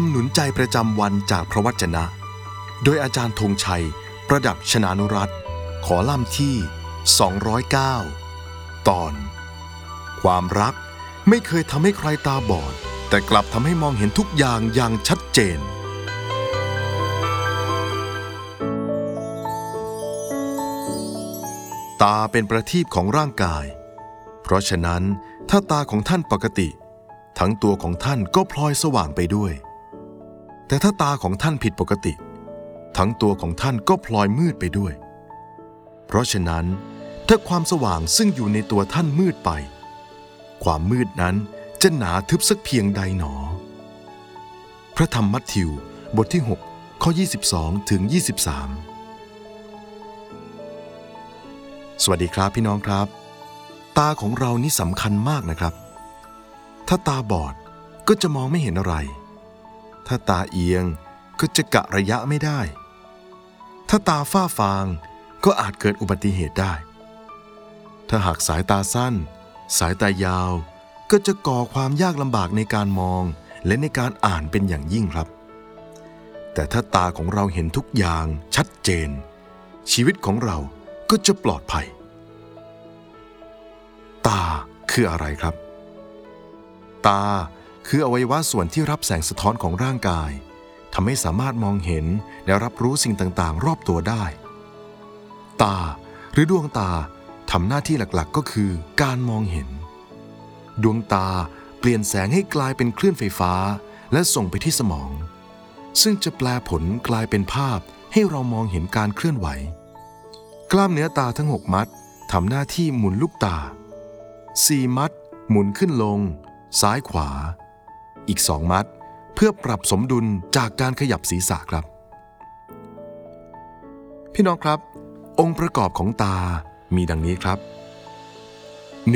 ำหนุนใจประจำวันจากพระวจนะ โดยอาจารย์ธงชัย ประดับชนานุรัตขอล่ำที่ 209 ตอน ความรักไม่เคยทำให้ใครตาบอด แต่กลับทำให้มองเห็นทุกอย่างอย่างชัดเจน ตาเป็นประทีปของร่างกาย เพราะฉะนั้นถ้าตาของท่านปกติ ทั้งตัวของท่านก็พลอยสว่างไปด้วย แต่ถ้าตาของท่านผิดปกติ ทั้งตัวของท่านก็พลอยมืดไปด้วย เพราะฉะนั้น ถ้าความสว่างซึ่งอยู่ในตัวท่านมืดไป ความมืดนั้นจะหนาทึบสักเพียงใดหนอ พระธรรมมัทธิวบทที่ 6 ข้อ 22 ถึง 23 สวัสดีครับพี่น้องครับ ตาของเรานี่สำคัญมากนะครับ ถ้าตาบอดก็จะมองไม่เห็นอะไร ถ้าตาเอียงก็จะกะระยะไม่ได้ ถ้าตาฝ้าฟางก็อาจเกิดอุบัติเหตุได้ ถ้าหากสายตาสั้น สายตายาว ก็จะก่อความยากลำบากในการมองและในการอ่านเป็นอย่างยิ่งครับ แต่ถ้าตาของเราเห็นทุกอย่างชัดเจน ชีวิตของเราก็จะปลอดภัย ตาคืออะไรครับ ตา คืออวัยวะส่วนที่รับแสงสะท้อนของร่างกายทำให้สามารถมองเห็นและรับรู้สิ่งต่างๆ รอบตัวได้ ตาหรือดวงตาทำหน้าที่หลักๆ ก็คือการมองเห็น ดวงตาเปลี่ยนแสงให้กลายเป็นคลื่นไฟฟ้า และส่งไปที่สมอง ซึ่งจะแปลผลกลายเป็นภาพให้เรามองเห็นการเคลื่อนไหว กล้ามเนื้อตาทั้ง 6 มัดทำหน้าที่หมุนลูกตา 4 มัดหมุนขึ้นลง ซ้ายขวา อีกสองมัด เพื่อปรับสมดุลจากการขยับศีรษะครับ พี่น้องครับ องค์ประกอบของตามีดังนี้ครับ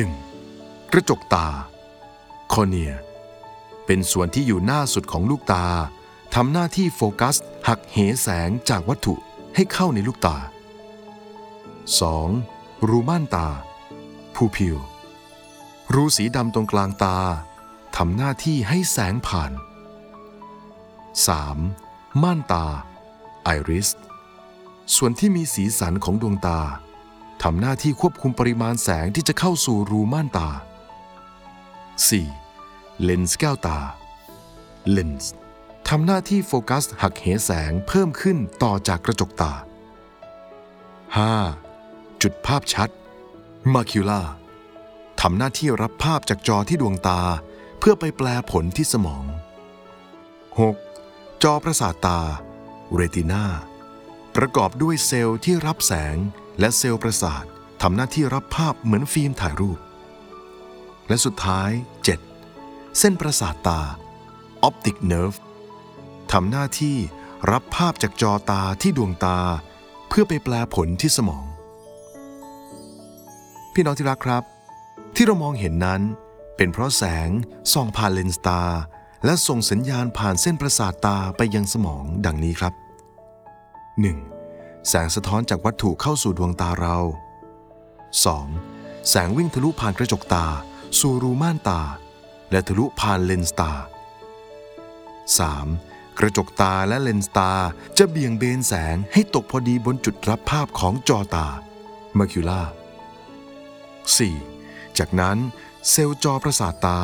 1. กระจกตาคอเนียเป็นส่วนที่อยู่หน้าสุดของลูกตาทำหน้าที่โฟกัส หักเหแสงจากวัตถุให้เข้าในลูกตา 2. รูม่านตา ผูพิว รูสีดำตรงกลางตา ทำหน้าที่ให้แสงผ่าน 3. ม่านตา ไอริส ส่วนที่มีสีสันของดวงตาทำหน้าที่ควบคุมปริมาณแสงที่จะเข้าสู่รูม่านตา 4. เลนส์แก้วตา เลนส์ทำหน้าที่โฟกัสหักเหแสงเพิ่มขึ้นต่อจากกระจกตา 5. จุดภาพชัดมาคิล่าทำหน้าที่รับภาพจากจอที่ดวงตา เพื่อไปแปลผลที่สมอง 6. จอประสาทตา เรตินาประกอบด้วยเซลล์ที่รับแสงและเซลล์ประสาททำหน้าที่รับภาพเหมือนฟิล์มถ่ายรูป และสุดท้าย 7. เส้นประสาทตา optic nerve ทำหน้าที่รับภาพจากจอตาที่ดวงตา เพื่อไปแปลผลที่สมอง พี่น้องที่รักครับ ที่เรามองเห็นนั้น เป็นเพราะแสงส่องผ่านเลนส์ตา และส่งสัญญาณผ่านเส้นประสาทตาไปยังสมองดังนี้ครับ 1. แสงสะท้อนจากวัตถุเข้าสู่ดวงตาเรา 2. แสงวิ่งทะลุผ่านกระจกตา สู่รูม่านตา และทะลุผ่านเลนส์ตา 3. กระจกตาและเลนส์ตาจะเบี่ยงเบนแสงให้ตกพอดีบนจุดรับภาพของจอตา m a c u l a 4. จากนั้น เซลล์จอประสาทตา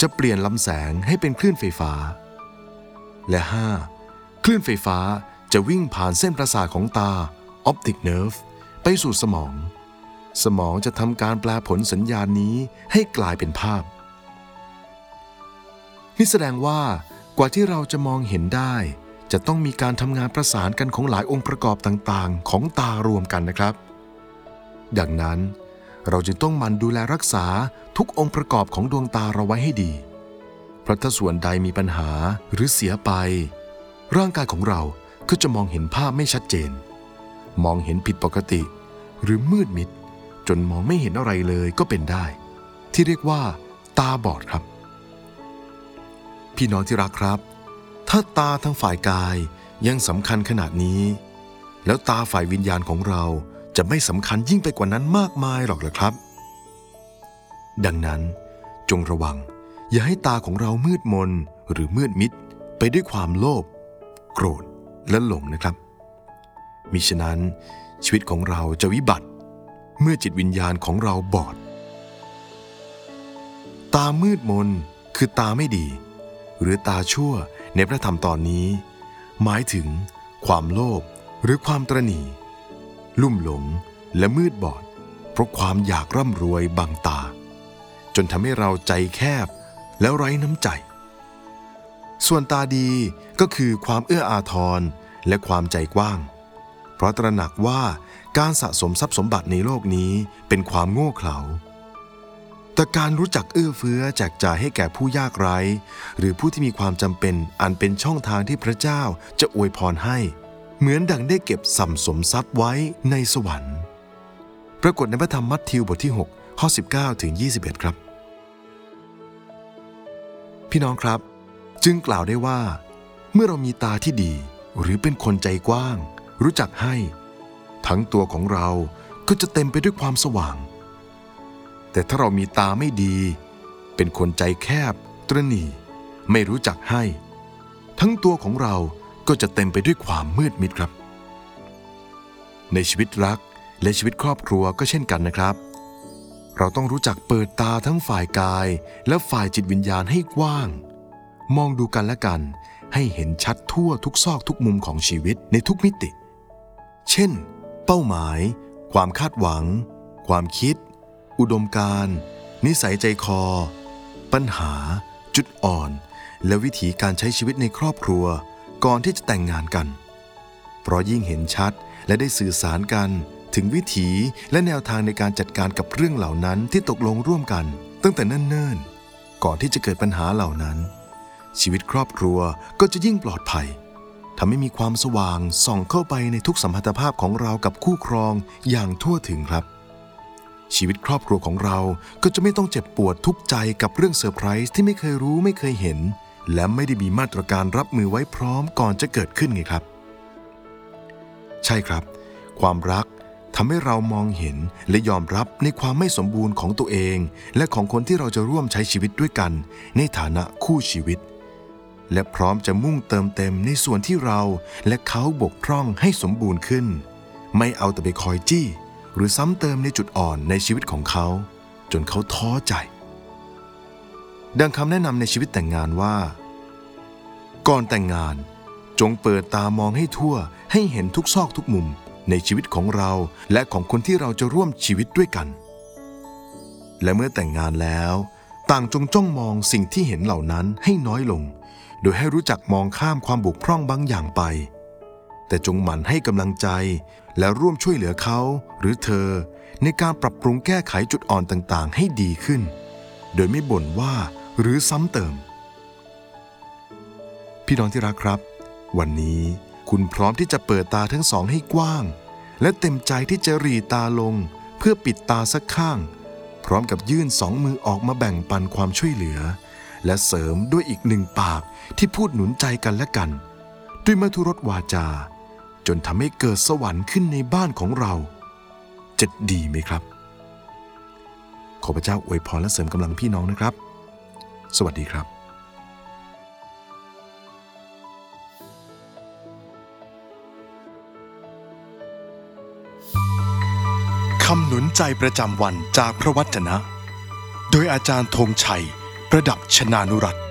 จะเปลี่ยนลำแสงให้เป็นคลื่นไฟฟ้า และ 5. คลื่นไฟฟ้าจะวิ่งผ่านเส้นประสาทของตา optic nerve ไปสู่สมอง สมองจะทำการแปลผลสัญญาณนี้ให้กลายเป็นภาพ นี่แสดงว่ากว่าที่เราจะมองเห็นได้ จะต้องมีการทำงานประสานกันของหลายองค์ประกอบต่างๆ ของตารวมกันนะครับ ดังนั้น เราจึงต้องมันดูแลรักษาทุกองค์ประกอบของดวงตาเราไว้ให้ดี เพราะถ้าส่วนใดมีปัญหาหรือเสียไป ร่างกายของเราก็จะมองเห็นภาพไม่ชัดเจน มองเห็นผิดปกติ หรือมืดมิด จนมองไม่เห็นอะไรเลยก็เป็นได้ ที่เรียกว่า ตาบอดครับ พี่น้องที่รักครับ ถ้าตาทั้งฝ่ายกายยังสำคัญขนาดนี้ แล้วตาฝ่ายวิญญาณของเรา จะไม่สำคัญยิ่งไปกว่านั้นมากมายหรอกเหรอครับ ดังนั้นจงระวัง อย่าให้ตาของเรามืดมนหรือมืดมิด ไปด้วยความโลภโกรธและหลงนะครับ มิฉะนั้นชีวิตของเราจะวิบัติ เมื่อจิตวิญญาณของเราบอด ตามืดมนคือตาไม่ดี หรือตาชั่วในพระธรรมตอนนี้ หมายถึงความโลภหรือความตรณี ลุ่มหลงและมืดบอด เพราะความอยากร่ำรวยบังตา จนทำให้เราใจแคบแล้วไร้น้ำใจ ส่วนตาดีก็คือความเอื้ออาทรและความใจกว้าง เพราะตระหนักว่าการสะสมทรัพย์สมบัติในโลกนี้เป็นความโง่เขลาแต่การรู้จักเอื้อเฟื้อแจกจ่ายให้แก่ผู้ยากไร้ หรือผู้ที่มีความจำเป็นอันเป็นช่องทางที่พระเจ้าจะอวยพรให้ เหมือนดังได้เก็บสัมสมทรัพย์ไว้ในสวรรค์ ปรากฏในพระธรรมมัทธิวบทที่6ข้อ19 ถึง 21 ครับ พี่น้องครับ จึงกล่าวได้ว่า เมื่อเรามีตาที่ดีหรือเป็นคนใจกว้าง รู้จักให้ ทั้งตัวของเราก็จะเต็มไปด้วยความสว่าง แต่ถ้าเรามีตาไม่ดี เป็นคนใจแคบ ตรณีไม่รู้จักให้ ทั้งตัวของเรา ก็จะเต็มไปด้วยความมืดมิดครับ ในชีวิตรักและชีวิตครอบครัวก็เช่นกันนะครับ เราต้องรู้จักเปิดตาทั้งฝ่ายกาย และฝ่ายจิตวิญญาณให้กว้าง มองดูกันและกัน ให้เห็นชัดทั่วทุกซอกทุกมุมของชีวิตในทุกมิติ เช่น เป้าหมาย ความคาดหวัง ความคิด อุดมการณ์นิสัยใจคอ ปัญหา จุดอ่อน และวิถีการใช้ชีวิตในครอบครัว ก่อนที่จะแต่งงานกัน เพราะยิ่งเห็นชัดและได้สื่อสารกันถึงวิถีและแนวทางในการจัดการกับเรื่องเหล่านั้นที่ตกลงร่วมกัน ตั้งแต่เนิ่นๆ ก่อนที่จะเกิดปัญหาเหล่านั้น ชีวิตครอบครัวก็จะยิ่งปลอดภัยทำให้มีความสว่างส่องเข้าไปในทุกสัมพันธภาพของเรากับคู่ครองอย่างทั่วถึงครับ ชีวิตครอบครัวของเราก็จะไม่ต้องเจ็บปวดทุกใจกับเรื่องเซอร์ไพรส์ที่ไม่เคยรู้ไม่เคยเห็น และไม่ได้มีมาตรการรับมือไว้พร้อมก่อนจะเกิดขึ้นไงครับ ใช่ครับ ความรักทำให้เรามองเห็นและยอมรับในความไม่สมบูรณ์ของตัวเอง และของคนที่เราจะร่วมใช้ชีวิตด้วยกัน ในฐานะคู่ชีวิต และพร้อมจะมุ่งเติมเต็มในส่วนที่เราและเขาบกพร่องให้สมบูรณ์ขึ้น ไม่เอาแต่ไปคอยจี้ หรือซ้ำเติมในจุดอ่อนในชีวิตของเขา จนเขาท้อใจ ดังคำแนะนำในชีวิตแต่งงานว่า ก่อนแต่งงานจงเปิดตามองให้ทั่วให้เห็นทุกซอกทุกมุมในชีวิตของเราและของคนที่เราจะร่วมชีวิตด้วยกัน และเมื่อแต่งงานแล้ว ต่างจงจ้องมองสิ่งที่เห็นเหล่านั้นให้น้อยลง โดยให้รู้จักมองข้ามความบกพร่องบางอย่างไป แต่จงหมั่นให้กำลังใจ และร่วมช่วยเหลือเขาหรือเธอ ในการปรับปรุงแก้ไขจุดอ่อนต่างๆ ให้ดีขึ้น โดยไม่บ่นว่า หรือซ้ำเติม พี่น้องที่รักครับ วันนี้คุณพร้อมที่จะเปิดตาทั้งสองให้กว้าง และเต็มใจที่จะหรีตาลง เพื่อปิดตาสักข้าง พร้อมกับยื่นสองมือออกมาแบ่งปันความช่วยเหลือ และเสริมด้วยอีกหนึ่งปากที่พูดหนุนใจกันและกัน ด้วยมัทุรสวาจา จนทำให้เกิดสวรรค์ขึ้นในบ้านของเราจะดีไหมครับ ขอพระเจ้าอวยพรและเสริมกำลังพี่น้องนะครับ สวัสดีครับคำหนุนใจประจำวันจากพระวจนะ โดยอาจารย์ธงชัย ประดับชนานุรัตน์